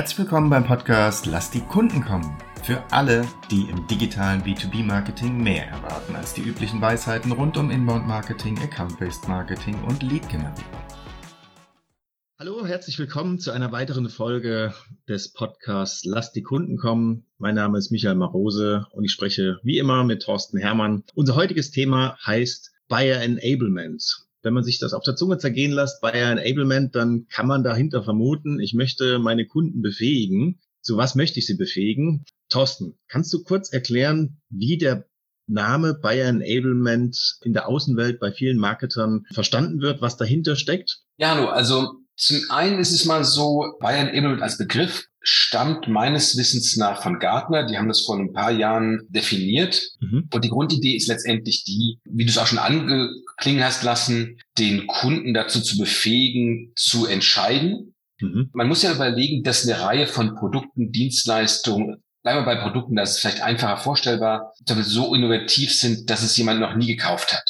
Herzlich willkommen beim Podcast Lass die Kunden kommen. Für alle, die im digitalen B2B-Marketing mehr erwarten als die üblichen Weisheiten rund um Inbound-Marketing, Account-Based Marketing und Lead-Generierung. Hallo, herzlich willkommen zu einer weiteren Folge des Podcasts Lass die Kunden kommen. Mein Name ist Michael Marose und ich spreche wie immer mit Thorsten Hermann. Unser heutiges Thema heißt Buyer Enablement wenn man sich das auf der Zunge zergehen lässt bei Enablement, dann kann man dahinter vermuten, ich möchte meine Kunden befähigen. Zu was möchte ich sie befähigen? Thorsten, kannst du kurz erklären, wie der Name Buyer Enablement in der Außenwelt bei vielen Marketern verstanden wird, was dahinter steckt? Ja. Also zum einen ist es mal so, Buyer Enablement als Begriff stammt meines Wissens nach von Gartner. Die haben das vor ein paar Jahren definiert. Mhm. Und die Grundidee ist letztendlich die, wie du es auch schon angeklingen hast lassen, den Kunden dazu zu befähigen, zu entscheiden. Mhm. Man muss ja überlegen, dass eine Reihe von Produkten, Dienstleistungen, bleiben wir bei Produkten, das ist vielleicht einfacher vorstellbar, so innovativ sind, dass es jemand noch nie gekauft hat.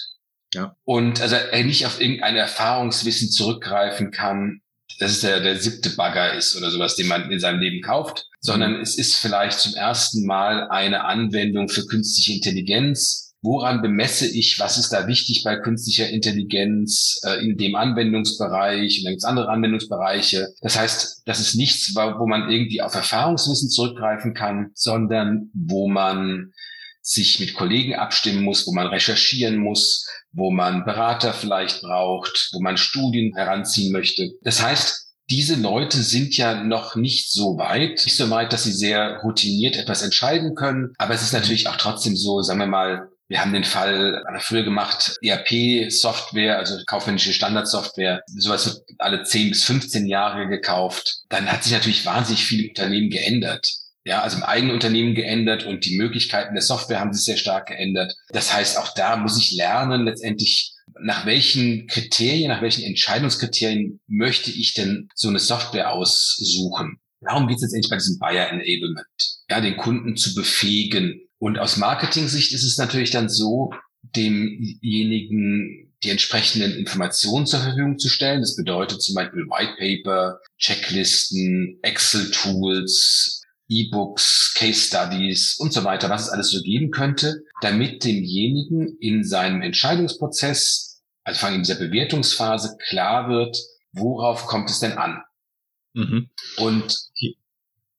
Ja. Und also er nicht auf irgendein Erfahrungswissen zurückgreifen kann, dass es der, der siebte Bagger ist oder sowas, den man in seinem Leben kauft, sondern mhm. es ist vielleicht zum ersten Mal eine Anwendung für künstliche Intelligenz. Woran bemesse ich, was ist da wichtig bei künstlicher Intelligenz äh, in dem Anwendungsbereich und dann gibt es andere Anwendungsbereiche. Das heißt, das ist nichts, wo man irgendwie auf Erfahrungswissen zurückgreifen kann, sondern wo man sich mit Kollegen abstimmen muss, wo man recherchieren muss, wo man Berater vielleicht braucht, wo man Studien heranziehen möchte. Das heißt, diese Leute sind ja noch nicht so weit, nicht so weit, dass sie sehr routiniert etwas entscheiden können. Aber es ist natürlich auch trotzdem so, sagen wir mal, wir haben den Fall früher gemacht, ERP-Software, also kaufmännische Standardsoftware, sowas wird alle 10 bis 15 Jahre gekauft. Dann hat sich natürlich wahnsinnig viel Unternehmen geändert ja, also im eigenen Unternehmen geändert und die Möglichkeiten der Software haben sich sehr stark geändert. Das heißt, auch da muss ich lernen, letztendlich nach welchen Kriterien, nach welchen Entscheidungskriterien möchte ich denn so eine Software aussuchen? Darum geht es letztendlich bei diesem Buyer Enablement, ja, den Kunden zu befähigen. Und aus Marketing-Sicht ist es natürlich dann so, demjenigen die entsprechenden Informationen zur Verfügung zu stellen. Das bedeutet zum Beispiel White Paper, Checklisten, Excel-Tools, E-Books, Case Studies und so weiter, was es alles so geben könnte, damit demjenigen in seinem Entscheidungsprozess, also vor allem in dieser Bewertungsphase, klar wird, worauf kommt es denn an? Mhm. Und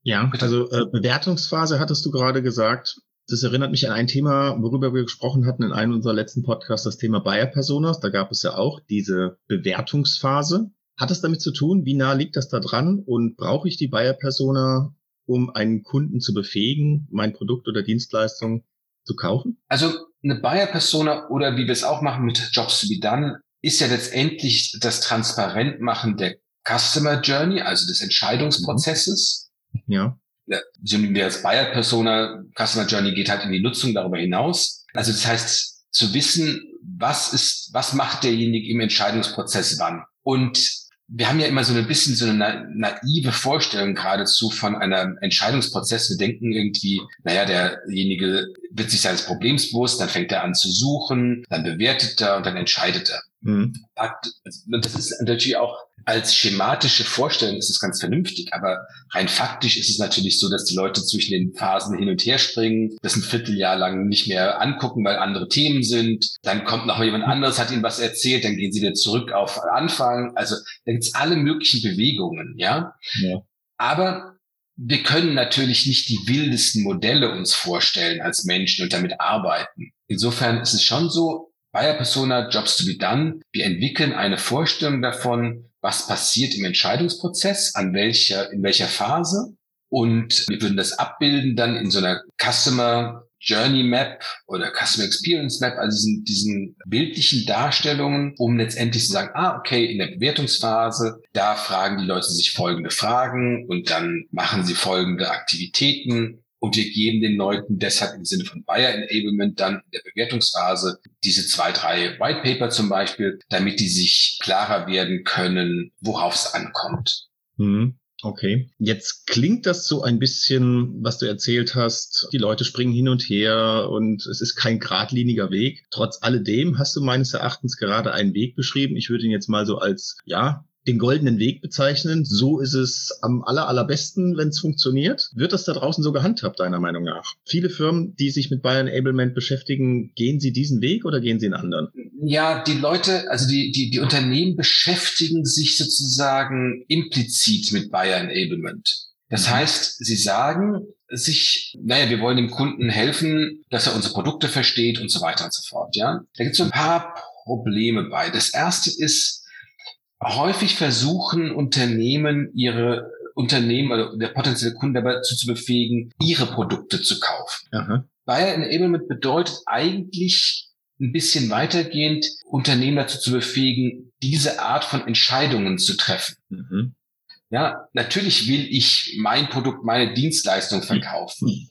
ja, also äh, Bewertungsphase hattest du gerade gesagt. Das erinnert mich an ein Thema, worüber wir gesprochen hatten in einem unserer letzten Podcasts, das Thema Buyer Personas. Da gab es ja auch diese Bewertungsphase. Hat es damit zu tun? Wie nah liegt das da dran? Und brauche ich die Buyer Persona um einen Kunden zu befähigen, mein Produkt oder Dienstleistung zu kaufen? Also eine Buyer-Persona oder wie wir es auch machen mit Jobs to be done, ist ja letztendlich das Transparentmachen der Customer Journey, also des Entscheidungsprozesses. Ja. ja sind wir als Buyer-Persona, Customer Journey geht halt in die Nutzung darüber hinaus. Also das heißt, zu wissen, was ist, was macht derjenige im Entscheidungsprozess wann? Und wir haben ja immer so ein bisschen so eine naive Vorstellung geradezu von einem Entscheidungsprozess. Wir denken irgendwie, naja, derjenige wird sich seines Problems bewusst, dann fängt er an zu suchen, dann bewertet er und dann entscheidet er. Mhm. Das ist natürlich auch als schematische Vorstellung ist es ganz vernünftig, aber rein faktisch ist es natürlich so, dass die Leute zwischen den Phasen hin und her springen, das ein Vierteljahr lang nicht mehr angucken, weil andere Themen sind. Dann kommt noch mal jemand anderes, hat ihnen was erzählt, dann gehen sie wieder zurück auf Anfang. Also da gibt's alle möglichen Bewegungen, ja. ja. Aber wir können natürlich nicht die wildesten Modelle uns vorstellen als Menschen und damit arbeiten. Insofern ist es schon so, Buyer Persona, Jobs to be done. Wir entwickeln eine Vorstellung davon, was passiert im Entscheidungsprozess, an welcher, in welcher Phase. Und wir würden das abbilden dann in so einer Customer Journey Map oder Customer Experience Map, also diesen, diesen bildlichen Darstellungen, um letztendlich zu sagen, ah, okay, in der Bewertungsphase, da fragen die Leute sich folgende Fragen und dann machen sie folgende Aktivitäten und wir geben den Leuten deshalb im Sinne von Buyer Enablement dann in der Bewertungsphase diese zwei, drei White Paper zum Beispiel, damit die sich klarer werden können, worauf es ankommt. Mhm. Okay. Jetzt klingt das so ein bisschen, was du erzählt hast. Die Leute springen hin und her und es ist kein geradliniger Weg. Trotz alledem hast du meines Erachtens gerade einen Weg beschrieben. Ich würde ihn jetzt mal so als, ja, den goldenen Weg bezeichnen. So ist es am aller, allerbesten, wenn es funktioniert. Wird das da draußen so gehandhabt, deiner Meinung nach? Viele Firmen, die sich mit Buyer Enablement beschäftigen, gehen sie diesen Weg oder gehen sie einen anderen? Ja, die Leute, also die, die, die Unternehmen beschäftigen sich sozusagen implizit mit Buyer Enablement. Das mhm. heißt, sie sagen sich, naja, wir wollen dem Kunden helfen, dass er unsere Produkte versteht und so weiter und so fort. Ja, da gibt es so ein paar Probleme bei. Das erste ist, häufig versuchen Unternehmen ihre Unternehmen oder der potenzielle Kunde dazu zu befähigen, ihre Produkte zu kaufen. Aha. Buyer Enablement bedeutet eigentlich ein bisschen weitergehend, Unternehmen dazu zu befähigen, diese Art von Entscheidungen zu treffen. Mhm. Ja, natürlich will ich mein Produkt, meine Dienstleistung verkaufen. Mhm.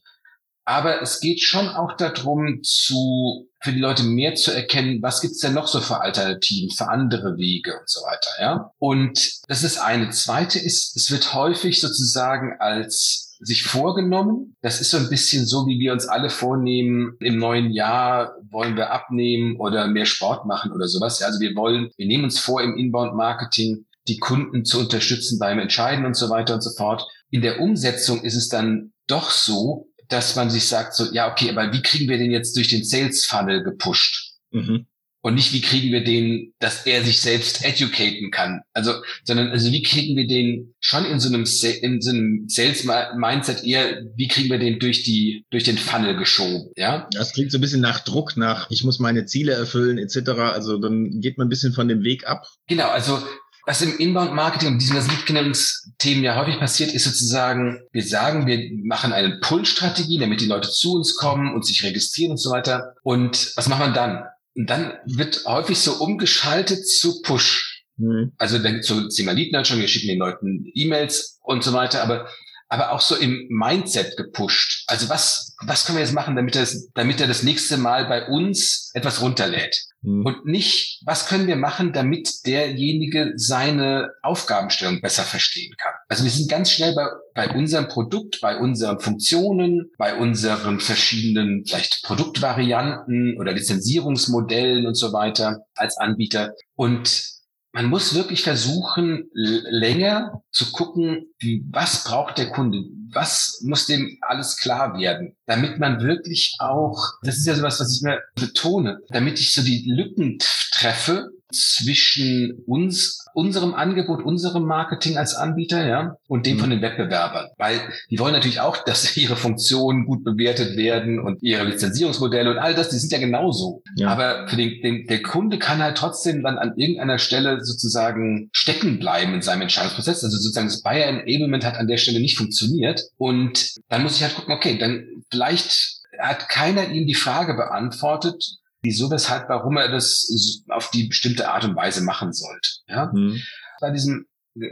Aber es geht schon auch darum, zu, für die Leute mehr zu erkennen, was gibt's denn noch so für Alternativen, für andere Wege und so weiter, ja. Und das ist eine. Zweite ist, es wird häufig sozusagen als sich vorgenommen. Das ist so ein bisschen so, wie wir uns alle vornehmen, im neuen Jahr wollen wir abnehmen oder mehr Sport machen oder sowas. Also wir wollen, wir nehmen uns vor, im Inbound-Marketing die Kunden zu unterstützen beim Entscheiden und so weiter und so fort. In der Umsetzung ist es dann doch so, dass man sich sagt, so, ja, okay, aber wie kriegen wir den jetzt durch den Sales Funnel gepusht? Mhm. Und nicht, wie kriegen wir den, dass er sich selbst educaten kann. Also, sondern, also, wie kriegen wir den schon in so einem, in so einem Sales Mindset eher, wie kriegen wir den durch die, durch den Funnel geschoben, ja? Das klingt so ein bisschen nach Druck, nach, ich muss meine Ziele erfüllen, etc. Also, dann geht man ein bisschen von dem Weg ab. Genau. Also, was im Inbound-Marketing und diesen Lead-Themen ja häufig passiert, ist sozusagen, wir sagen, wir machen eine Pull-Strategie, damit die Leute zu uns kommen und sich registrieren und so weiter. Und was macht man dann? Und dann wird häufig so umgeschaltet zu Push. Mhm. Also dann so Thema Lead schon, wir schicken den Leuten E-Mails und so weiter, aber aber auch so im Mindset gepusht. Also was, was können wir jetzt machen, damit er, das, damit er das nächste Mal bei uns etwas runterlädt? Mhm. Und nicht, was können wir machen, damit derjenige seine Aufgabenstellung besser verstehen kann. Also wir sind ganz schnell bei, bei unserem Produkt, bei unseren Funktionen, bei unseren verschiedenen vielleicht Produktvarianten oder Lizenzierungsmodellen und so weiter als Anbieter. Und man muss wirklich versuchen, länger zu gucken, wie, was braucht der Kunde? Was muss dem alles klar werden? Damit man wirklich auch, das ist ja sowas, was ich mir betone, damit ich so die Lücken treffe zwischen uns, unserem Angebot, unserem Marketing als Anbieter, ja, und dem mhm. von den Wettbewerbern. Weil die wollen natürlich auch, dass ihre Funktionen gut bewertet werden und ihre Lizenzierungsmodelle und all das, die sind ja genauso. Ja. Aber für den, den, der Kunde kann halt trotzdem dann an irgendeiner Stelle sozusagen stecken bleiben in seinem Entscheidungsprozess. Also sozusagen das Buyer Enablement hat an der Stelle nicht funktioniert. Und dann muss ich halt gucken, okay, dann vielleicht hat keiner ihm die Frage beantwortet, wieso, weshalb, warum er das auf die bestimmte Art und Weise machen sollte. Ja? Mhm. Bei diesem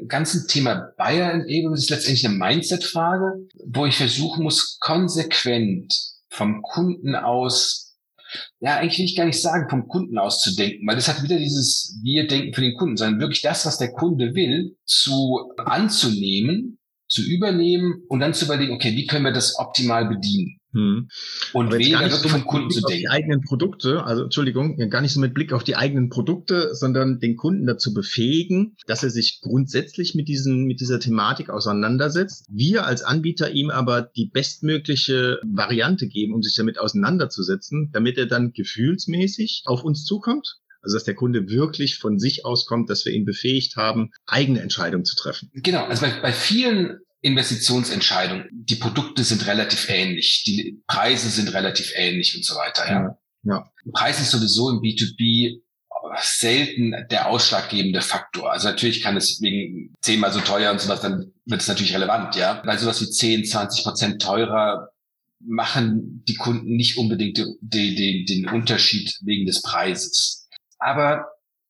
ganzen Thema Buyer Enablement ist letztendlich eine Mindset-Frage, wo ich versuchen muss, konsequent vom Kunden aus, ja, eigentlich will ich gar nicht sagen, vom Kunden aus zu denken, weil das hat wieder dieses Wir denken für den Kunden, sondern wirklich das, was der Kunde will, zu anzunehmen, zu übernehmen und dann zu überlegen, okay, wie können wir das optimal bedienen? Hm. Und weniger wirklich so vom Kunden zu denken. Die eigenen Produkte, also Entschuldigung, gar nicht so mit Blick auf die eigenen Produkte, sondern den Kunden dazu befähigen, dass er sich grundsätzlich mit diesen, mit dieser Thematik auseinandersetzt. Wir als Anbieter ihm aber die bestmögliche Variante geben, um sich damit auseinanderzusetzen, damit er dann gefühlsmäßig auf uns zukommt. Also dass der Kunde wirklich von sich aus kommt, dass wir ihn befähigt haben, eigene Entscheidungen zu treffen. Genau, also bei, bei vielen Investitionsentscheidung. Die Produkte sind relativ ähnlich, die Preise sind relativ ähnlich und so weiter. Ja. ja. Preis ist sowieso im B2B selten der ausschlaggebende Faktor. Also natürlich kann es wegen zehnmal so teuer und sowas, dann wird es natürlich relevant, ja. Weil sowas wie 10, 20 Prozent teurer machen die Kunden nicht unbedingt den, den, den Unterschied wegen des Preises. Aber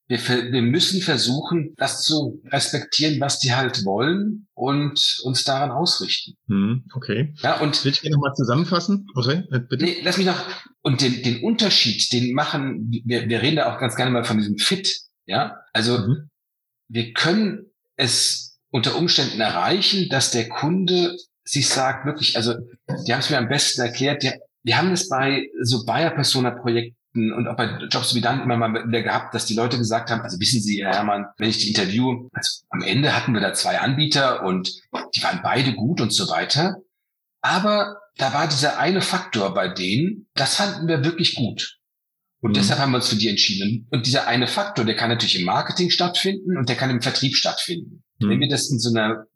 wir, wir müssen versuchen, das zu respektieren, was die halt wollen und uns daran ausrichten. Hm, okay. Ja, und will ich nochmal zusammenfassen? Okay, bitte. Nee, lass mich noch. Und den, den Unterschied, den machen, wir, wir reden da auch ganz gerne mal von diesem Fit. Ja, also mhm. wir können es unter Umständen erreichen, dass der Kunde sich sagt, wirklich, also die haben es mir am besten erklärt, der, wir haben es bei so Bayer Persona Projekt und auch bei Jobs wie dann immer mal wieder gehabt, dass die Leute gesagt haben, also wissen Sie, Herr Hermann, wenn ich die interview, also am Ende hatten wir da zwei Anbieter und die waren beide gut und so weiter. Aber da war dieser eine Faktor bei denen, das fanden wir wirklich gut. Und mhm. deshalb haben wir uns für die entschieden. Und dieser eine Faktor, der kann natürlich im Marketing stattfinden und der kann im Vertrieb stattfinden. Mhm. Wenn wir das in so einer,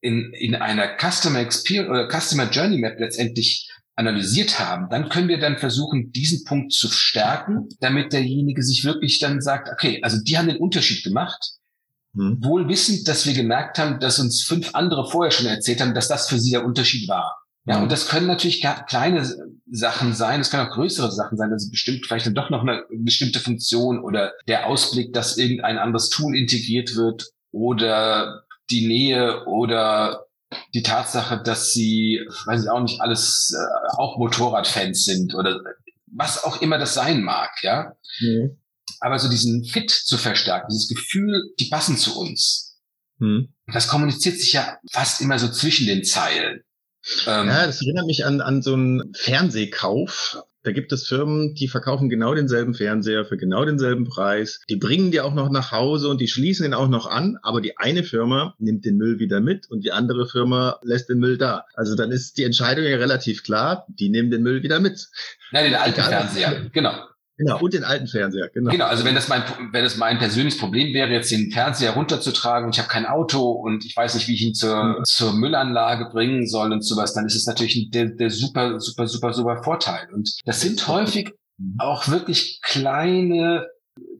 in, in einer Customer Experience oder Customer Journey Map letztendlich analysiert haben, dann können wir dann versuchen, diesen Punkt zu stärken, damit derjenige sich wirklich dann sagt, okay, also die haben den Unterschied gemacht, hm. wohl wissend, dass wir gemerkt haben, dass uns fünf andere vorher schon erzählt haben, dass das für sie der Unterschied war. Ja, hm. und das können natürlich kleine Sachen sein, es können auch größere Sachen sein, also bestimmt vielleicht dann doch noch eine bestimmte Funktion oder der Ausblick, dass irgendein anderes Tool integriert wird oder die Nähe oder die Tatsache, dass sie, weiß ich auch nicht, alles äh, auch Motorradfans sind oder was auch immer das sein mag, ja. Mhm. Aber so diesen Fit zu verstärken, dieses Gefühl, die passen zu uns. Mhm. Das kommuniziert sich ja fast immer so zwischen den Zeilen. Ähm, ja, das erinnert mich an, an so einen Fernsehkauf. Da gibt es Firmen, die verkaufen genau denselben Fernseher für genau denselben Preis. Die bringen die auch noch nach Hause und die schließen ihn auch noch an. Aber die eine Firma nimmt den Müll wieder mit und die andere Firma lässt den Müll da. Also dann ist die Entscheidung ja relativ klar. Die nehmen den Müll wieder mit. Nein, den alten. Fernseher. Genau. Genau, und den alten Fernseher, genau. Genau, also wenn das mein, wenn das mein persönliches Problem wäre, jetzt den Fernseher runterzutragen und ich habe kein Auto und ich weiß nicht, wie ich ihn zur, mhm. zur Müllanlage bringen soll und sowas, dann ist es natürlich der, der super, super, super, super Vorteil. Und das sind häufig auch wirklich kleine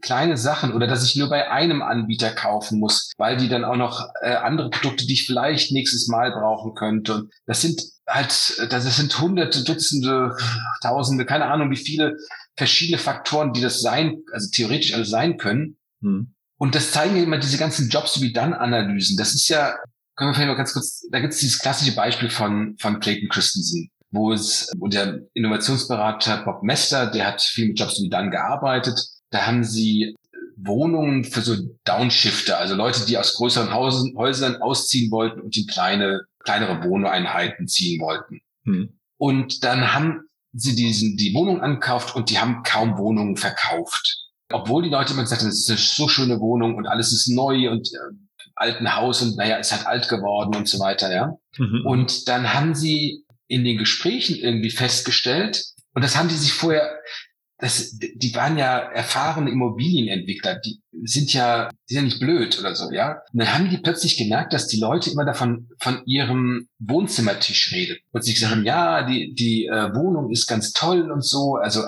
kleine Sachen oder dass ich nur bei einem Anbieter kaufen muss, weil die dann auch noch äh, andere Produkte, die ich vielleicht nächstes Mal brauchen könnte. Und das sind halt, das sind hunderte, Dutzende, Tausende, keine Ahnung, wie viele verschiedene Faktoren, die das sein, also theoretisch alles sein können. Hm. Und das zeigen ja immer diese ganzen Jobs wie dann Analysen. Das ist ja, können wir vielleicht mal ganz kurz, da gibt es dieses klassische Beispiel von, von Clayton Christensen, wo es, wo der Innovationsberater Bob Mester, der hat viel mit Jobs wie dann gearbeitet. Da haben sie Wohnungen für so Downshifter, also Leute, die aus größeren Hausen, Häusern ausziehen wollten und in kleine, kleinere Wohneinheiten ziehen wollten. Hm. Und dann haben sie diesen, die Wohnung ankauft und die haben kaum Wohnungen verkauft. Obwohl die Leute immer gesagt haben, es ist eine so schöne Wohnung und alles ist neu und äh, alten Haus und naja, ist halt alt geworden und so weiter, ja. Mhm. Und dann haben sie in den Gesprächen irgendwie festgestellt, und das haben die sich vorher, das, die waren ja erfahrene Immobilienentwickler, die sind ja, die sind ja nicht blöd oder so, ja. Und dann haben die plötzlich gemerkt, dass die Leute immer davon von ihrem Wohnzimmertisch reden und sich sagen, ja, die die äh, Wohnung ist ganz toll und so. Also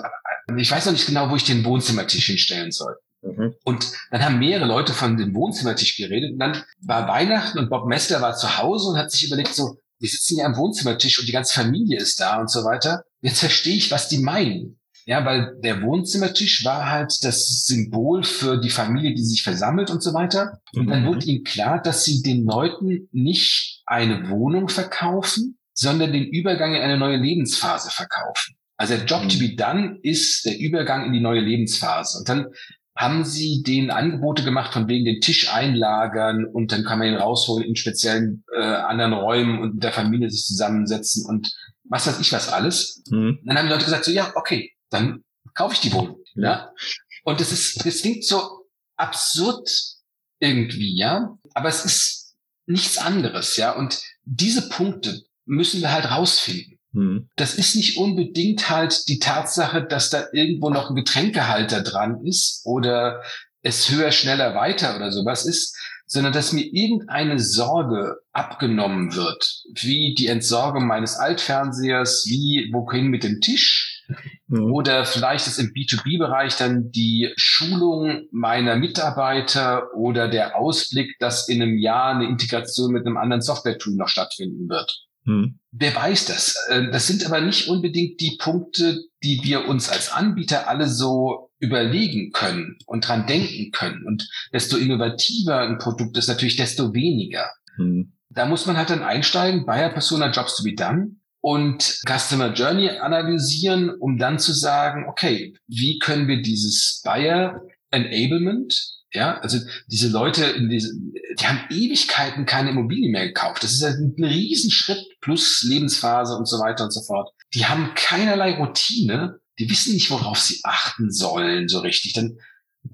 ich weiß noch nicht genau, wo ich den Wohnzimmertisch hinstellen soll. Mhm. Und dann haben mehrere Leute von dem Wohnzimmertisch geredet und dann war Weihnachten und Bob Mester war zu Hause und hat sich überlegt so, wir sitzen ja am Wohnzimmertisch und die ganze Familie ist da und so weiter. Jetzt verstehe ich, was die meinen. Ja, weil der Wohnzimmertisch war halt das Symbol für die Familie, die sich versammelt und so weiter. Und dann mhm. wurde ihnen klar, dass sie den Leuten nicht eine Wohnung verkaufen, sondern den Übergang in eine neue Lebensphase verkaufen. Also der Job mhm. to be done ist der Übergang in die neue Lebensphase. Und dann haben sie denen Angebote gemacht von wegen den Tisch einlagern und dann kann man ihn rausholen in speziellen äh, anderen Räumen und mit der Familie sich zusammensetzen und was weiß ich was alles. Mhm. Dann haben die Leute gesagt so, ja, okay, dann kaufe ich die Wohnung. Ja. Und das ist, das klingt so absurd irgendwie, ja. Aber es ist nichts anderes, ja. Und diese Punkte müssen wir halt rausfinden. Hm. Das ist nicht unbedingt halt die Tatsache, dass da irgendwo noch ein Getränkehalter dran ist oder es höher, schneller, weiter oder sowas ist, sondern dass mir irgendeine Sorge abgenommen wird, wie die Entsorgung meines Altfernsehers, wie wohin mit dem Tisch mhm. oder vielleicht ist im B2B-Bereich dann die Schulung meiner Mitarbeiter oder der Ausblick, dass in einem Jahr eine Integration mit einem anderen Software-Tool noch stattfinden wird. Mhm. Wer weiß das? Äh, das sind aber nicht unbedingt die Punkte, die wir uns als Anbieter alle so überlegen können und dran denken können. Und desto innovativer ein Produkt ist, natürlich desto weniger. Hm. Da muss man halt dann einsteigen, Buyer Persona Jobs to be done und Customer Journey analysieren, um dann zu sagen, okay, wie können wir dieses Buyer Enablement, ja, also diese Leute, in diese, die haben Ewigkeiten keine Immobilie mehr gekauft. Das ist ein Riesenschritt plus Lebensphase und so weiter und so fort. Die haben keinerlei Routine die wissen nicht, worauf sie achten sollen, so richtig. Dann,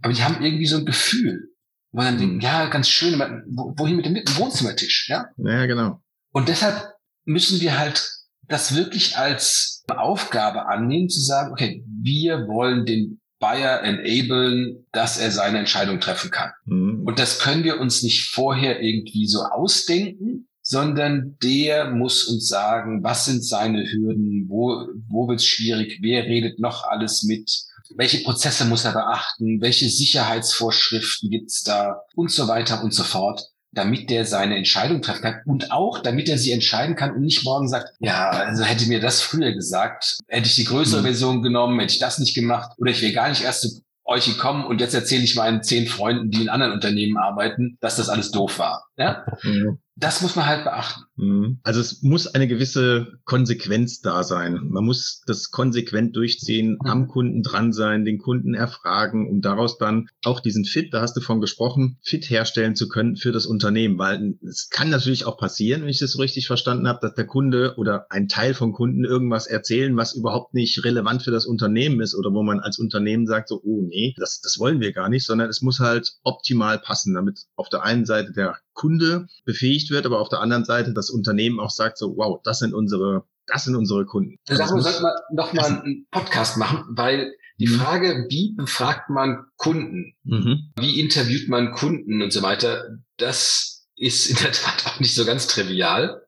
aber die haben irgendwie so ein Gefühl. Wo dann denken, mhm. ja, ganz schön, wohin mit dem Wohnzimmertisch, ja? Ja, genau. Und deshalb müssen wir halt das wirklich als Aufgabe annehmen, zu sagen, okay, wir wollen den Buyer enablen, dass er seine Entscheidung treffen kann. Mhm. Und das können wir uns nicht vorher irgendwie so ausdenken, sondern der muss uns sagen, was sind seine Hürden, wo, wo wird es schwierig, wer redet noch alles mit, welche Prozesse muss er beachten, welche Sicherheitsvorschriften gibt's da und so weiter und so fort damit der seine Entscheidung treffen kann und auch damit er sie entscheiden kann und nicht morgen sagt, ja, also hätte mir das früher gesagt, hätte ich die größere mhm. Version genommen, hätte ich das nicht gemacht oder ich wäre gar nicht erst zu euch gekommen und jetzt erzähle ich meinen zehn Freunden, die in anderen Unternehmen arbeiten, dass das alles doof war. Ja? Mhm das muss man halt beachten. Mhm. Also es muss eine gewisse Konsequenz da sein. Man muss das konsequent durchziehen, mhm. am Kunden dran sein, den Kunden erfragen, um daraus dann auch diesen Fit, da hast du von gesprochen, Fit herstellen zu können für das Unternehmen. Weil es kann natürlich auch passieren, wenn ich das so richtig verstanden habe, dass der Kunde oder ein Teil vom Kunden irgendwas erzählen, was überhaupt nicht relevant für das Unternehmen ist oder wo man als Unternehmen sagt, so, oh nee, das, das wollen wir gar nicht, sondern es muss halt optimal passen, damit auf der einen Seite der Kunde befähigt wird, aber auf der anderen Seite das Unternehmen auch sagt so, wow, das sind unsere, das sind unsere Kunden. Also Darüber sollten wir noch mal einen Podcast machen, weil die mhm. Frage, wie befragt man Kunden? Mhm. Wie interviewt man Kunden und so weiter? Das ist in der Tat auch nicht so ganz trivial.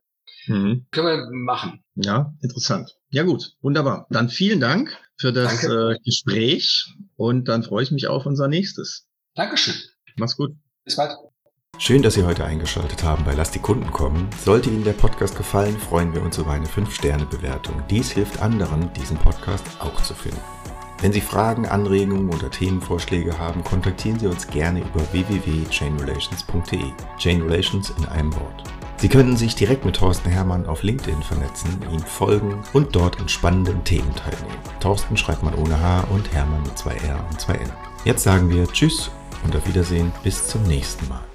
Mhm. Können wir machen. Ja, interessant. Ja gut, wunderbar. Dann vielen Dank für das äh, Gespräch und dann freue ich mich auf unser nächstes. Dankeschön. Mach's gut. Bis bald. Schön, dass Sie heute eingeschaltet haben bei Lass die Kunden kommen. Sollte Ihnen der Podcast gefallen, freuen wir uns über eine 5-Sterne-Bewertung. Dies hilft anderen, diesen Podcast auch zu finden. Wenn Sie Fragen, Anregungen oder Themenvorschläge haben, kontaktieren Sie uns gerne über www.chainrelations.de. Chain Relations in einem Wort. Sie könnten sich direkt mit Thorsten Hermann auf LinkedIn vernetzen, ihm folgen und dort an spannenden Themen teilnehmen. Thorsten schreibt man ohne H und Hermann mit zwei R und zwei N. Jetzt sagen wir Tschüss und auf Wiedersehen bis zum nächsten Mal.